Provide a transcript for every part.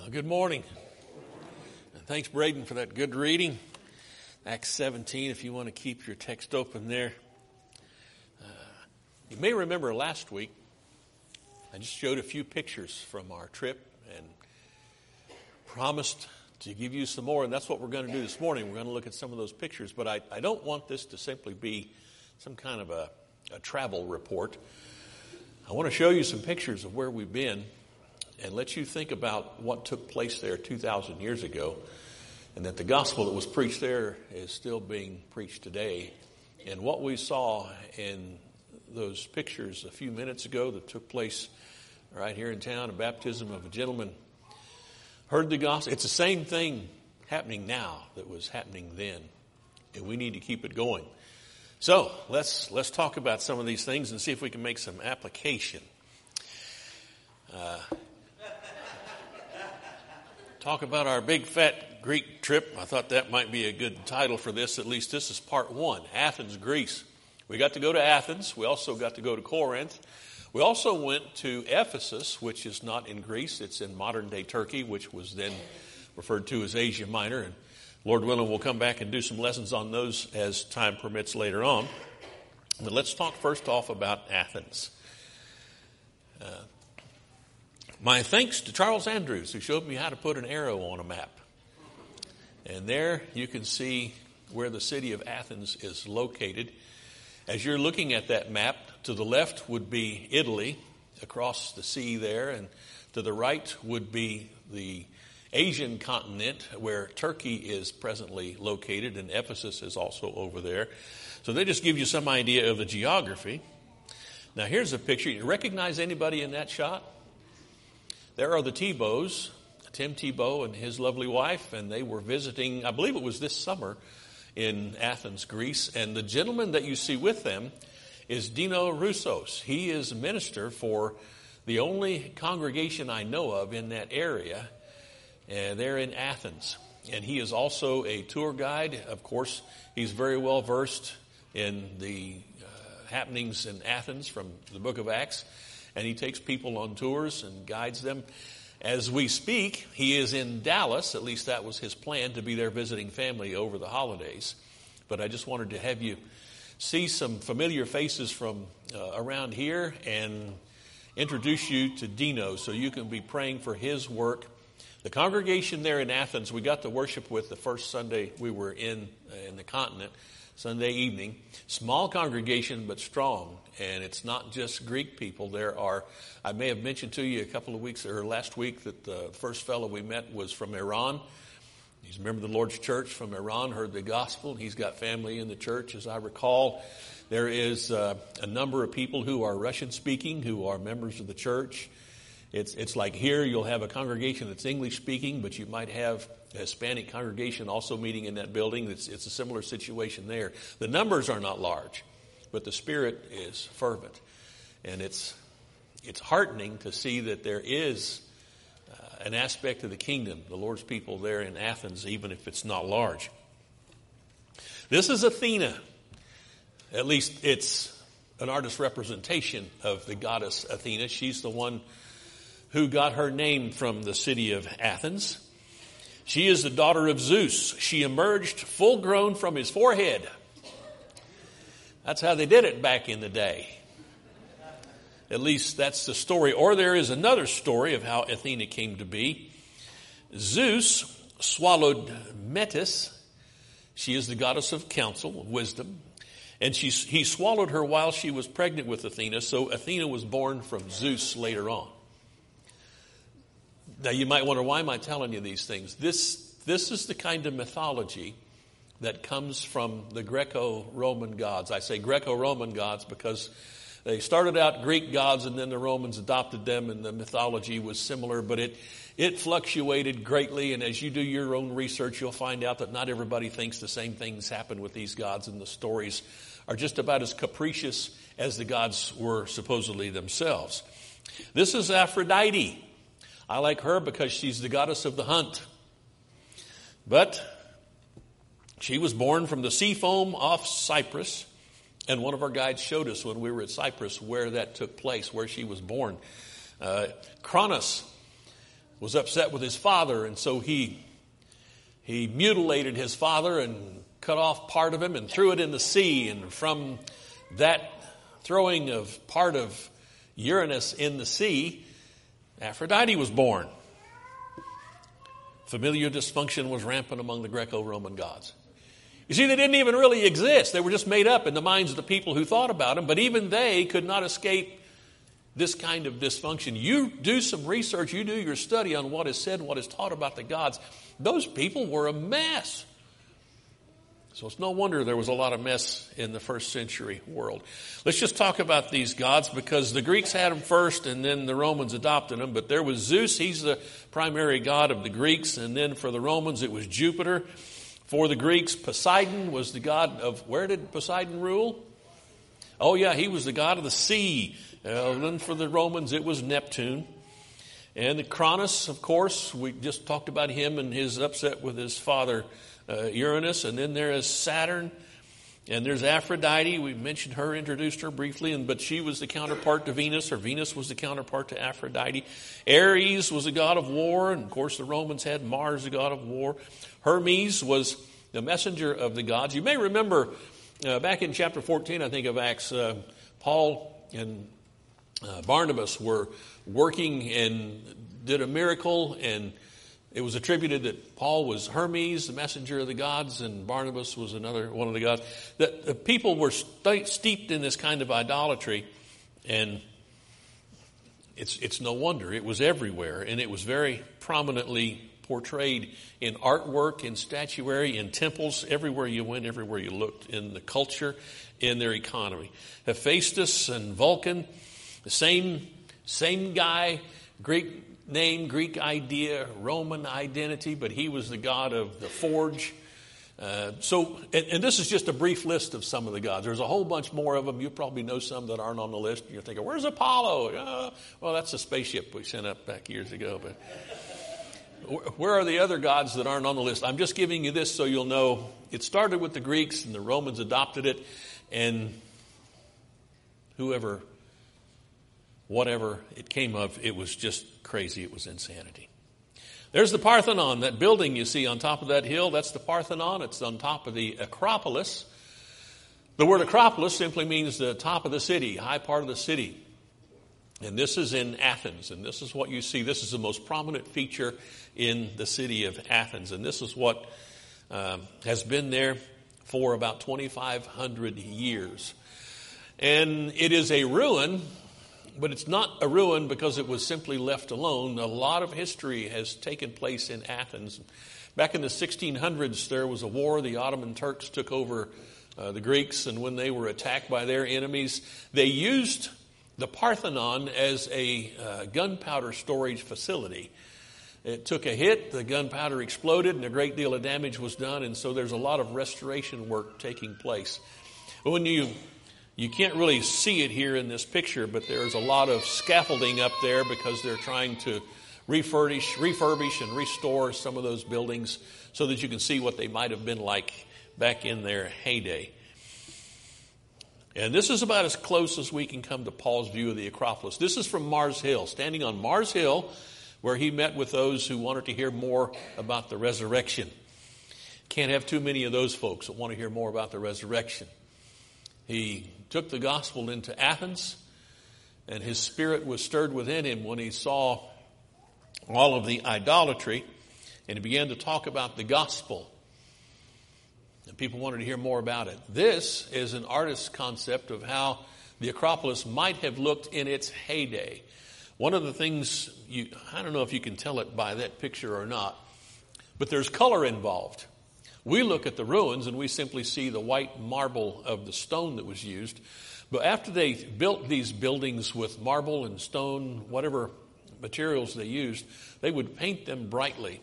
Uh, good morning. And thanks, Braden, for that good reading. Acts 17, if you want to keep your text open there. Uh, you may remember last week, I just showed a few pictures from our trip and promised to give you some more, and that's what we're going to do this morning. We're going to look at some of those pictures, but I, I don't want this to simply be some kind of a, a travel report. I want to show you some pictures of where we've been and let you think about what took place there 2,000 years ago, and that the gospel that was preached there is still being preached today. And what we saw in those pictures a few minutes ago that took place right here in town, a baptism of a gentleman, heard the gospel. It's the same thing happening now that was happening then, and we need to keep it going. So let's let's talk about some of these things and see if we can make some application. Uh, talk about our big fat Greek trip. I thought that might be a good title for this. At least this is part one Athens, Greece. We got to go to Athens. We also got to go to Corinth. We also went to Ephesus, which is not in Greece, it's in modern day Turkey, which was then referred to as Asia Minor. And Lord willing, we'll come back and do some lessons on those as time permits later on. But let's talk first off about Athens. Uh, my thanks to Charles Andrews, who showed me how to put an arrow on a map. And there you can see where the city of Athens is located. As you're looking at that map, to the left would be Italy, across the sea there, and to the right would be the Asian continent where Turkey is presently located, and Ephesus is also over there. So they just give you some idea of the geography. Now here's a picture. You recognize anybody in that shot? There are the Tebows, Tim Tebow and his lovely wife, and they were visiting, I believe it was this summer, in Athens, Greece. And the gentleman that you see with them is Dino Roussos. He is a minister for the only congregation I know of in that area. And they're in Athens. And he is also a tour guide. Of course, he's very well versed in the uh, happenings in Athens from the book of Acts and he takes people on tours and guides them. As we speak, he is in Dallas, at least that was his plan, to be there visiting family over the holidays. But I just wanted to have you see some familiar faces from uh, around here and introduce you to Dino so you can be praying for his work. The congregation there in Athens, we got to worship with the first Sunday we were in uh, in the continent. Sunday evening. Small congregation, but strong. And it's not just Greek people. There are, I may have mentioned to you a couple of weeks or last week that the first fellow we met was from Iran. He's a member of the Lord's church from Iran, heard the gospel. He's got family in the church, as I recall. There is uh, a number of people who are Russian speaking, who are members of the church. It's, it's like here you'll have a congregation that's English speaking, but you might have Hispanic congregation also meeting in that building. It's, it's a similar situation there. The numbers are not large, but the spirit is fervent. And it's, it's heartening to see that there is uh, an aspect of the kingdom, the Lord's people there in Athens, even if it's not large. This is Athena. At least it's an artist's representation of the goddess Athena. She's the one who got her name from the city of Athens. She is the daughter of Zeus. She emerged full grown from his forehead. That's how they did it back in the day. At least that's the story. Or there is another story of how Athena came to be. Zeus swallowed Metis. She is the goddess of counsel, of wisdom. And she, he swallowed her while she was pregnant with Athena, so Athena was born from Zeus later on. Now you might wonder, why am I telling you these things? This, this is the kind of mythology that comes from the Greco-Roman gods. I say Greco-Roman gods because they started out Greek gods and then the Romans adopted them and the mythology was similar, but it, it fluctuated greatly. And as you do your own research, you'll find out that not everybody thinks the same things happen with these gods and the stories are just about as capricious as the gods were supposedly themselves. This is Aphrodite. I like her because she's the goddess of the hunt. But she was born from the sea foam off Cyprus. And one of our guides showed us when we were at Cyprus where that took place, where she was born. Uh, Kronos was upset with his father, and so he, he mutilated his father and cut off part of him and threw it in the sea. And from that throwing of part of Uranus in the sea, Aphrodite was born. Familiar dysfunction was rampant among the Greco Roman gods. You see, they didn't even really exist. They were just made up in the minds of the people who thought about them, but even they could not escape this kind of dysfunction. You do some research, you do your study on what is said, what is taught about the gods. Those people were a mess. So it's no wonder there was a lot of mess in the first century world. Let's just talk about these gods because the Greeks had them first and then the Romans adopted them. But there was Zeus, he's the primary god of the Greeks. And then for the Romans, it was Jupiter. For the Greeks, Poseidon was the god of, where did Poseidon rule? Oh, yeah, he was the god of the sea. Uh, then for the Romans, it was Neptune. And the Cronus, of course, we just talked about him and his upset with his father uh, Uranus. And then there is Saturn. And there's Aphrodite. We mentioned her, introduced her briefly, and, but she was the counterpart to Venus, or Venus was the counterpart to Aphrodite. Ares was a god of war, and of course the Romans had Mars, the god of war. Hermes was the messenger of the gods. You may remember uh, back in chapter 14, I think, of Acts, uh, Paul and uh, Barnabas were working and did a miracle, and it was attributed that Paul was Hermes, the messenger of the gods, and Barnabas was another one of the gods. That the people were st- steeped in this kind of idolatry, and it's it's no wonder it was everywhere, and it was very prominently portrayed in artwork, in statuary, in temples, everywhere you went, everywhere you looked, in the culture, in their economy. Hephaestus and Vulcan the same, same guy, Greek name, Greek idea, Roman identity, but he was the god of the forge. Uh, so, and, and, this is just a brief list of some of the gods. There's a whole bunch more of them. You probably know some that aren't on the list. You're thinking, where's Apollo? Uh, well, that's a spaceship we sent up back years ago. But where are the other gods that aren't on the list? I'm just giving you this so you'll know. It started with the Greeks, and the Romans adopted it, and whoever whatever it came of, it was just crazy. It was insanity. There's the Parthenon, that building you see on top of that hill. That's the Parthenon. It's on top of the Acropolis. The word Acropolis simply means the top of the city, high part of the city. And this is in Athens, and this is what you see. This is the most prominent feature in the city of Athens, and this is what um, has been there for about 2,500 years. And it is a ruin but it's not a ruin because it was simply left alone. A lot of history has taken place in Athens. Back in the 1600s, there was a war. The Ottoman Turks took over uh, the Greeks, and when they were attacked by their enemies, they used the Parthenon as a uh, gunpowder storage facility. It took a hit, the gunpowder exploded, and a great deal of damage was done, and so there's a lot of restoration work taking place. When you you can't really see it here in this picture, but there's a lot of scaffolding up there because they're trying to refurbish, refurbish and restore some of those buildings so that you can see what they might have been like back in their heyday. And this is about as close as we can come to Paul's view of the Acropolis. This is from Mars Hill, standing on Mars Hill, where he met with those who wanted to hear more about the resurrection. Can't have too many of those folks that want to hear more about the resurrection. He took the gospel into Athens, and his spirit was stirred within him when he saw all of the idolatry, and he began to talk about the gospel. And people wanted to hear more about it. This is an artist's concept of how the Acropolis might have looked in its heyday. One of the things you, I don't know if you can tell it by that picture or not, but there's color involved. We look at the ruins and we simply see the white marble of the stone that was used. But after they built these buildings with marble and stone, whatever materials they used, they would paint them brightly.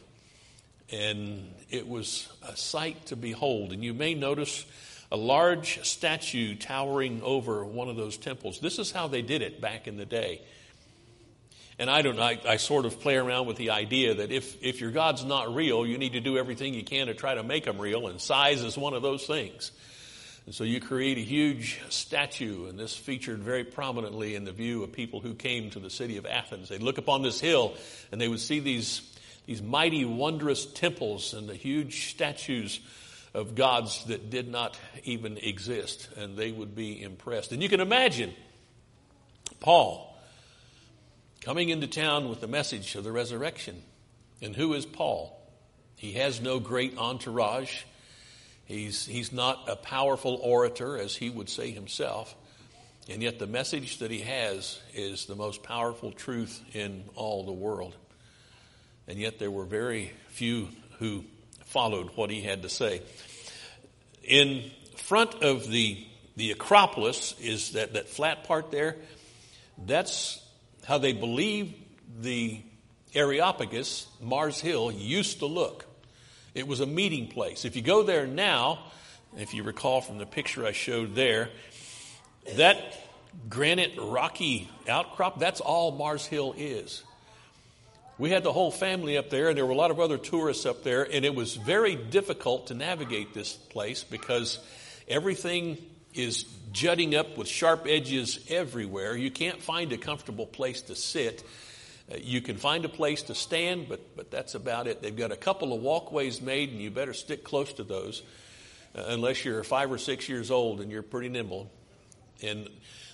And it was a sight to behold. And you may notice a large statue towering over one of those temples. This is how they did it back in the day. And I don't I, I sort of play around with the idea that if, if your God's not real, you need to do everything you can to try to make him real, and size is one of those things. And so you create a huge statue, and this featured very prominently in the view of people who came to the city of Athens. They'd look upon this hill and they would see these, these mighty, wondrous temples and the huge statues of gods that did not even exist, and they would be impressed. And you can imagine Paul coming into town with the message of the resurrection. And who is Paul? He has no great entourage. He's, he's not a powerful orator, as he would say himself. And yet, the message that he has is the most powerful truth in all the world. And yet, there were very few who followed what he had to say. In front of the, the Acropolis is that, that flat part there. That's how they believe the Areopagus, Mars Hill, used to look. It was a meeting place. If you go there now, if you recall from the picture I showed there, that granite rocky outcrop, that's all Mars Hill is. We had the whole family up there, and there were a lot of other tourists up there, and it was very difficult to navigate this place because everything is jutting up with sharp edges everywhere. You can't find a comfortable place to sit. Uh, you can find a place to stand, but, but that's about it. They've got a couple of walkways made, and you better stick close to those uh, unless you're five or six years old and you're pretty nimble. And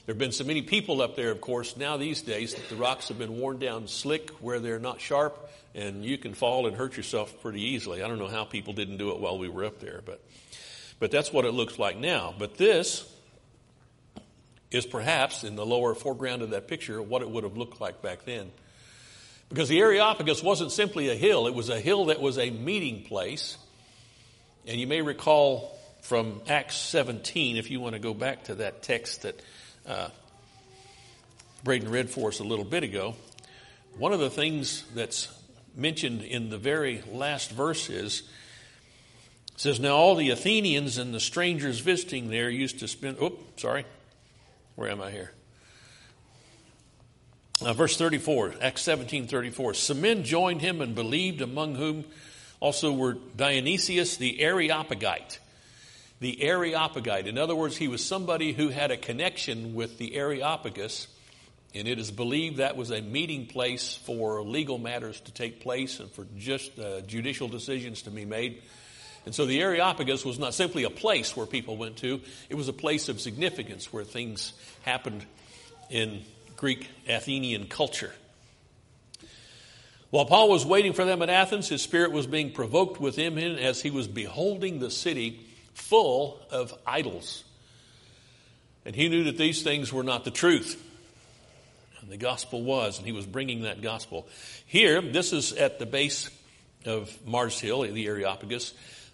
there have been so many people up there, of course, now these days that the rocks have been worn down slick where they're not sharp, and you can fall and hurt yourself pretty easily. I don't know how people didn't do it while we were up there, but, but that's what it looks like now. But this is perhaps in the lower foreground of that picture what it would have looked like back then. Because the Areopagus wasn't simply a hill, it was a hill that was a meeting place. And you may recall from Acts 17, if you want to go back to that text that uh, Braden read for us a little bit ago, one of the things that's mentioned in the very last verse is says now all the Athenians and the strangers visiting there used to spend oh sorry where am I here uh, verse 34, Acts 17 34. Some men joined him and believed, among whom also were Dionysius the Areopagite. The Areopagite. In other words, he was somebody who had a connection with the Areopagus, and it is believed that was a meeting place for legal matters to take place and for just uh, judicial decisions to be made. And so the Areopagus was not simply a place where people went to, it was a place of significance where things happened in Greek Athenian culture. While Paul was waiting for them at Athens, his spirit was being provoked within him as he was beholding the city full of idols. And he knew that these things were not the truth. And the gospel was, and he was bringing that gospel. Here, this is at the base of Mars Hill, the Areopagus.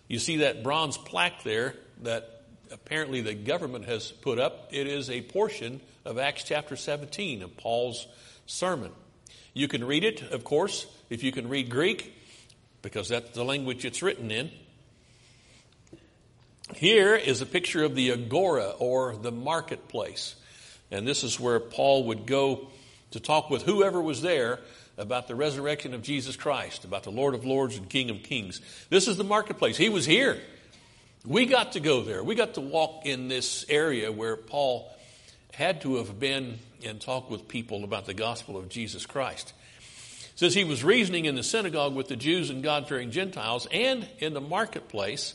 You see that bronze plaque there that apparently the government has put up. It is a portion of Acts chapter 17 of Paul's sermon. You can read it, of course, if you can read Greek, because that's the language it's written in. Here is a picture of the agora or the marketplace. And this is where Paul would go to talk with whoever was there about the resurrection of Jesus Christ, about the Lord of Lords and King of Kings. This is the marketplace. He was here. We got to go there. We got to walk in this area where Paul had to have been and talked with people about the gospel of Jesus Christ. It says he was reasoning in the synagogue with the Jews and God fearing Gentiles and in the marketplace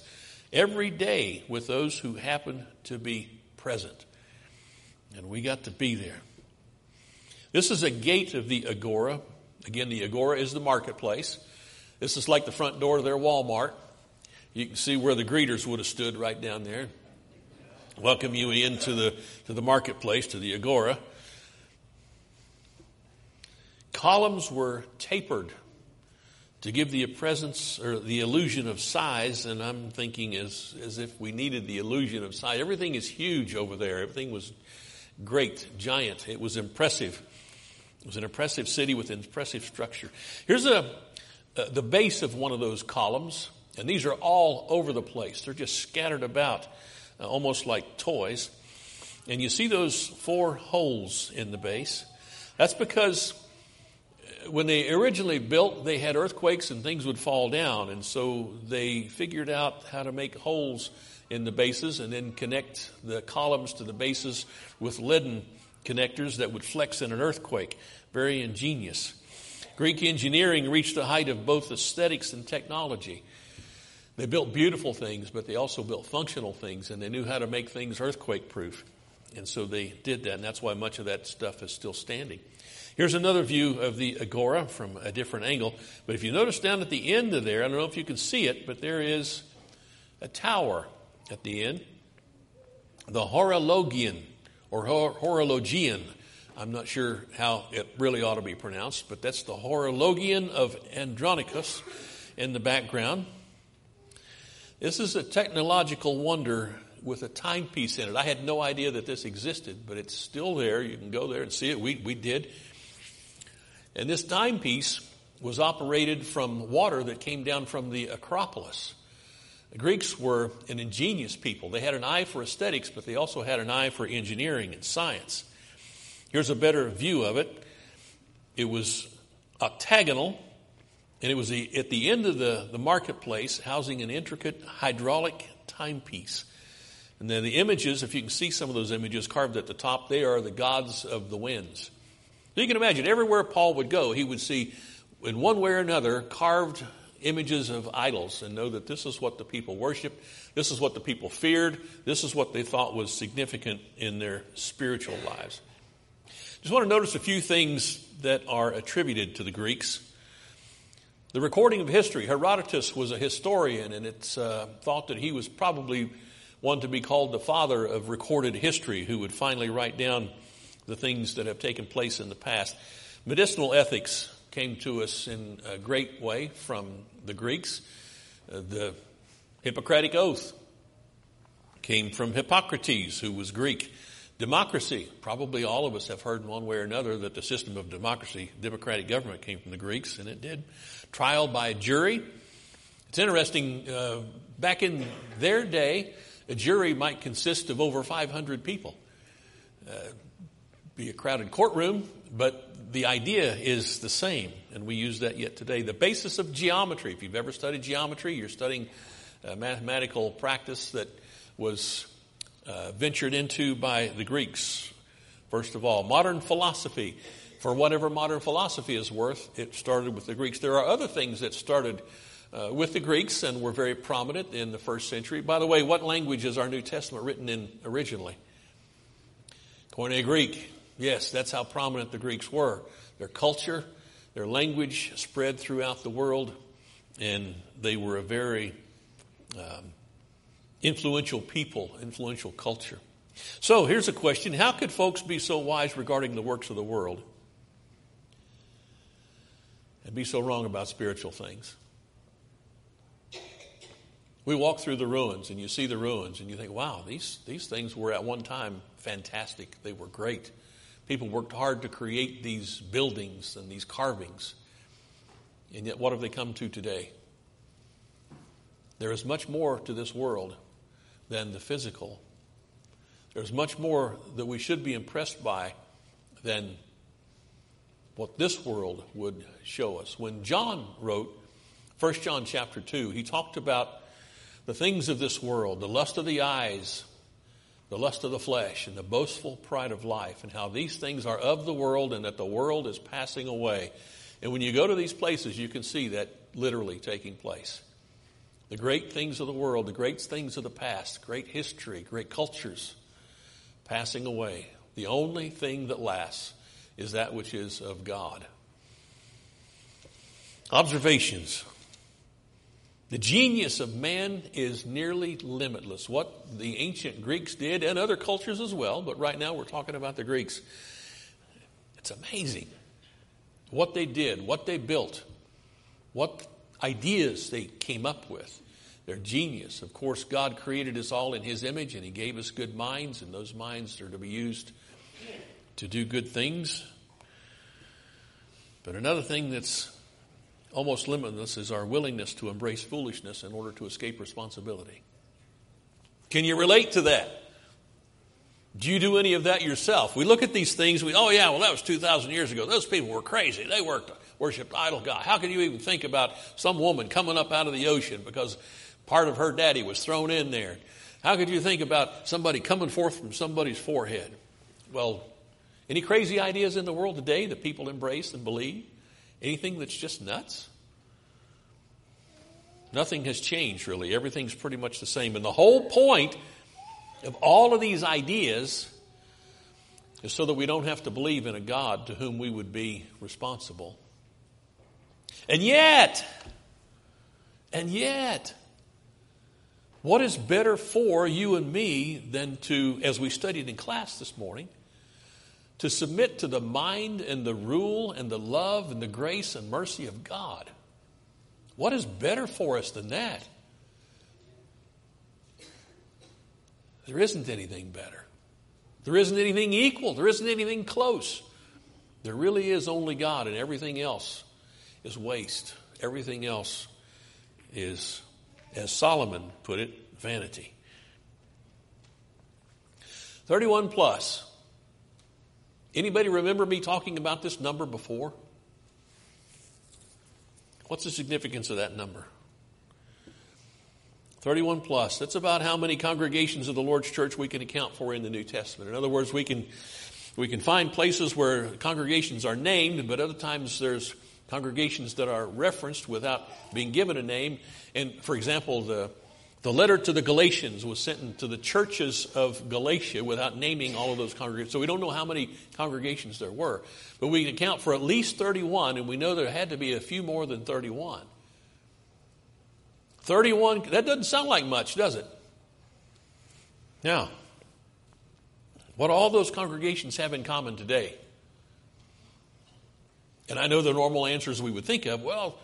every day with those who happened to be present. And we got to be there. This is a gate of the Agora. Again, the Agora is the marketplace. This is like the front door of their Walmart. You can see where the greeters would have stood right down there. Welcome you into the, to the marketplace, to the agora. Columns were tapered to give the presence or the illusion of size, and I'm thinking as, as if we needed the illusion of size. Everything is huge over there. Everything was great, giant. It was impressive. It was an impressive city with an impressive structure. Here's a, uh, the base of one of those columns. And these are all over the place. They're just scattered about, uh, almost like toys. And you see those four holes in the base. That's because when they originally built, they had earthquakes and things would fall down. And so they figured out how to make holes in the bases and then connect the columns to the bases with leaden connectors that would flex in an earthquake. Very ingenious. Greek engineering reached a height of both aesthetics and technology. They built beautiful things, but they also built functional things, and they knew how to make things earthquake proof. And so they did that, and that's why much of that stuff is still standing. Here's another view of the Agora from a different angle. But if you notice down at the end of there, I don't know if you can see it, but there is a tower at the end. The Horologion, or Horologian. I'm not sure how it really ought to be pronounced, but that's the Horologion of Andronicus in the background. This is a technological wonder with a timepiece in it. I had no idea that this existed, but it's still there. You can go there and see it. We, we did. And this timepiece was operated from water that came down from the Acropolis. The Greeks were an ingenious people. They had an eye for aesthetics, but they also had an eye for engineering and science. Here's a better view of it. It was octagonal, and it was the, at the end of the, the marketplace, housing an intricate hydraulic timepiece. And then the images, if you can see some of those images carved at the top, they are the gods of the winds. So you can imagine everywhere Paul would go, he would see, in one way or another, carved images of idols and know that this is what the people worshiped, this is what the people feared, this is what they thought was significant in their spiritual lives. Just want to notice a few things that are attributed to the Greeks. The recording of history, Herodotus was a historian, and it's uh, thought that he was probably one to be called the father of recorded history, who would finally write down the things that have taken place in the past. Medicinal ethics came to us in a great way from the Greeks. Uh, the Hippocratic Oath came from Hippocrates, who was Greek. Democracy, probably all of us have heard in one way or another that the system of democracy, democratic government, came from the Greeks, and it did. Trial by jury. It's interesting, uh, back in their day, a jury might consist of over 500 people. Uh, be a crowded courtroom, but the idea is the same, and we use that yet today. The basis of geometry, if you've ever studied geometry, you're studying a mathematical practice that was uh, ventured into by the Greeks. First of all, modern philosophy. For whatever modern philosophy is worth, it started with the Greeks. There are other things that started uh, with the Greeks and were very prominent in the first century. By the way, what language is our New Testament written in originally? Koine Greek. Yes, that's how prominent the Greeks were. Their culture, their language spread throughout the world, and they were a very um, influential people, influential culture. So here's a question How could folks be so wise regarding the works of the world and be so wrong about spiritual things? We walk through the ruins and you see the ruins and you think, wow, these, these things were at one time fantastic. They were great. People worked hard to create these buildings and these carvings. And yet, what have they come to today? There is much more to this world than the physical. There's much more that we should be impressed by than what this world would show us. When John wrote 1 John chapter 2, he talked about the things of this world, the lust of the eyes, the lust of the flesh and the boastful pride of life, and how these things are of the world and that the world is passing away. And when you go to these places, you can see that literally taking place. The great things of the world, the great things of the past, great history, great cultures passing away. The only thing that lasts is that which is of God. Observations. The genius of man is nearly limitless. What the ancient Greeks did, and other cultures as well, but right now we're talking about the Greeks. It's amazing what they did, what they built, what ideas they came up with. Their genius. Of course, God created us all in His image, and He gave us good minds, and those minds are to be used to do good things. But another thing that's almost limitless is our willingness to embrace foolishness in order to escape responsibility. Can you relate to that? Do you do any of that yourself? We look at these things, we, oh yeah, well that was 2,000 years ago. Those people were crazy. They worked, worshiped idol God. How can you even think about some woman coming up out of the ocean because part of her daddy was thrown in there? How could you think about somebody coming forth from somebody's forehead? Well, any crazy ideas in the world today that people embrace and believe? Anything that's just nuts? Nothing has changed really. Everything's pretty much the same. And the whole point of all of these ideas is so that we don't have to believe in a God to whom we would be responsible. And yet, and yet, what is better for you and me than to, as we studied in class this morning, to submit to the mind and the rule and the love and the grace and mercy of God? What is better for us than that? There isn't anything better. There isn't anything equal. There isn't anything close. There really is only God, and everything else is waste. Everything else is, as Solomon put it, vanity. 31 plus. Anybody remember me talking about this number before? What's the significance of that number? 31 plus. That's about how many congregations of the Lord's church we can account for in the New Testament. In other words, we can, we can find places where congregations are named, but other times there's congregations that are referenced without being given a name. And for example, the the letter to the Galatians was sent to the churches of Galatia without naming all of those congregations. So we don't know how many congregations there were. But we can account for at least 31, and we know there had to be a few more than 31. 31, that doesn't sound like much, does it? Now, what all those congregations have in common today? And I know the normal answers we would think of well,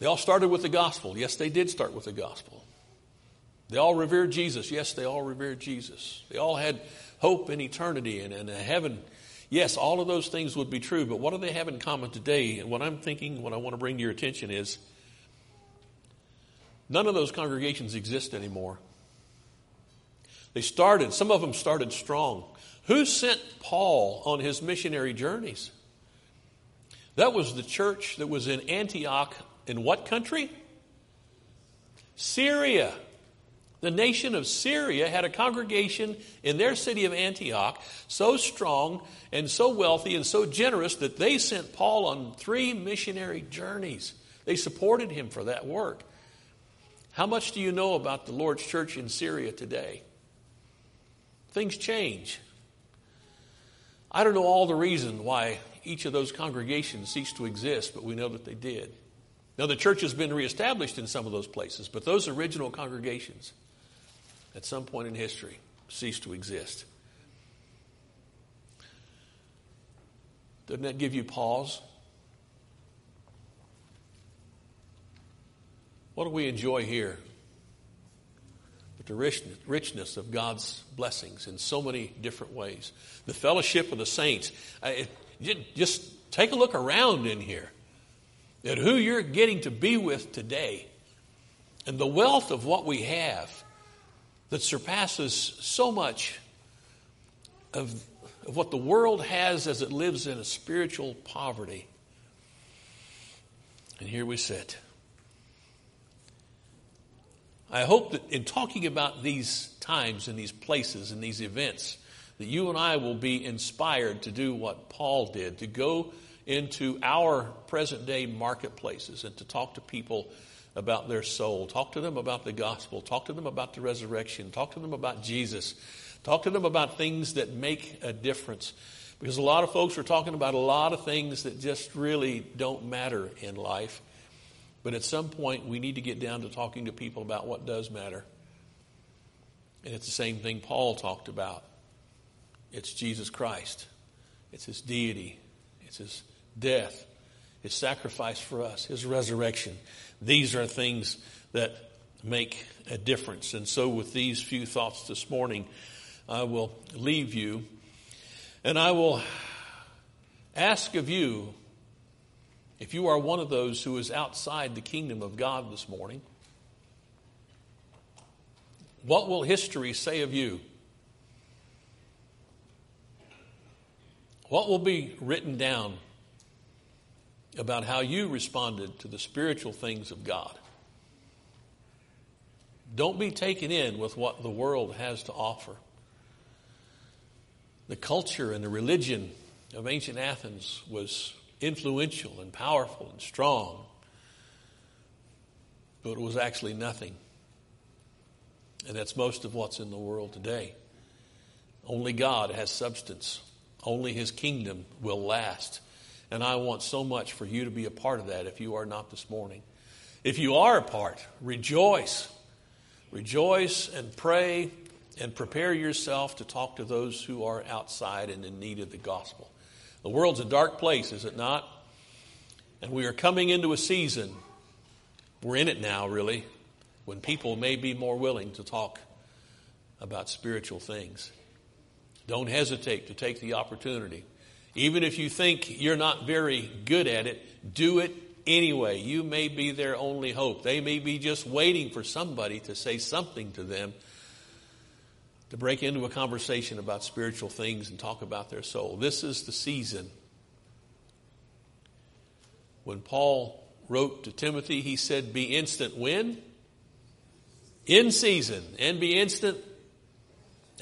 they all started with the gospel. Yes, they did start with the gospel. They all revered Jesus. Yes, they all revered Jesus. They all had hope in eternity and, and heaven. Yes, all of those things would be true, but what do they have in common today? And what I'm thinking, what I want to bring to your attention is none of those congregations exist anymore. They started, some of them started strong. Who sent Paul on his missionary journeys? That was the church that was in Antioch in what country? Syria. The nation of Syria had a congregation in their city of Antioch so strong and so wealthy and so generous that they sent Paul on three missionary journeys. They supported him for that work. How much do you know about the Lord's church in Syria today? Things change. I don't know all the reason why each of those congregations ceased to exist, but we know that they did. Now, the church has been reestablished in some of those places, but those original congregations, at some point in history cease to exist. Doesn't that give you pause? What do we enjoy here? But the richness of God's blessings in so many different ways. The fellowship of the saints. Uh, just take a look around in here at who you're getting to be with today and the wealth of what we have that surpasses so much of, of what the world has as it lives in a spiritual poverty. And here we sit. I hope that in talking about these times and these places and these events, that you and I will be inspired to do what Paul did, to go into our present day marketplaces and to talk to people about their soul. Talk to them about the gospel. Talk to them about the resurrection. Talk to them about Jesus. Talk to them about things that make a difference. Because a lot of folks are talking about a lot of things that just really don't matter in life. But at some point, we need to get down to talking to people about what does matter. And it's the same thing Paul talked about it's Jesus Christ, it's his deity, it's his death, his sacrifice for us, his resurrection. These are things that make a difference. And so, with these few thoughts this morning, I will leave you and I will ask of you if you are one of those who is outside the kingdom of God this morning, what will history say of you? What will be written down about how you responded to the spiritual things of God. Don't be taken in with what the world has to offer. The culture and the religion of ancient Athens was influential and powerful and strong, but it was actually nothing. And that's most of what's in the world today. Only God has substance. Only His kingdom will last. And I want so much for you to be a part of that if you are not this morning. If you are a part, rejoice. Rejoice and pray and prepare yourself to talk to those who are outside and in need of the gospel. The world's a dark place, is it not? And we are coming into a season, we're in it now, really, when people may be more willing to talk about spiritual things. Don't hesitate to take the opportunity. Even if you think you're not very good at it, do it anyway. You may be their only hope. They may be just waiting for somebody to say something to them to break into a conversation about spiritual things and talk about their soul. This is the season. When Paul wrote to Timothy, he said, Be instant when? In season, and be instant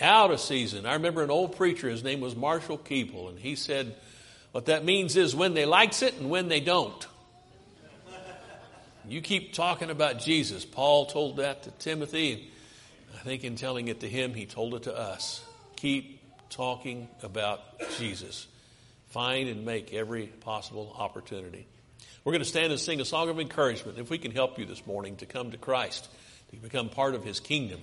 out of season. I remember an old preacher, his name was Marshall Keeble, and he said, What that means is when they likes it and when they don't. You keep talking about Jesus. Paul told that to Timothy. and I think in telling it to him, he told it to us. Keep talking about Jesus. Find and make every possible opportunity. We're going to stand and sing a song of encouragement. If we can help you this morning to come to Christ, to become part of his kingdom.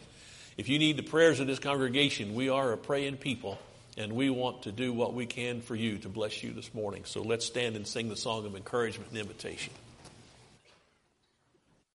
If you need the prayers of this congregation, we are a praying people, and we want to do what we can for you to bless you this morning. So let's stand and sing the song of encouragement and invitation.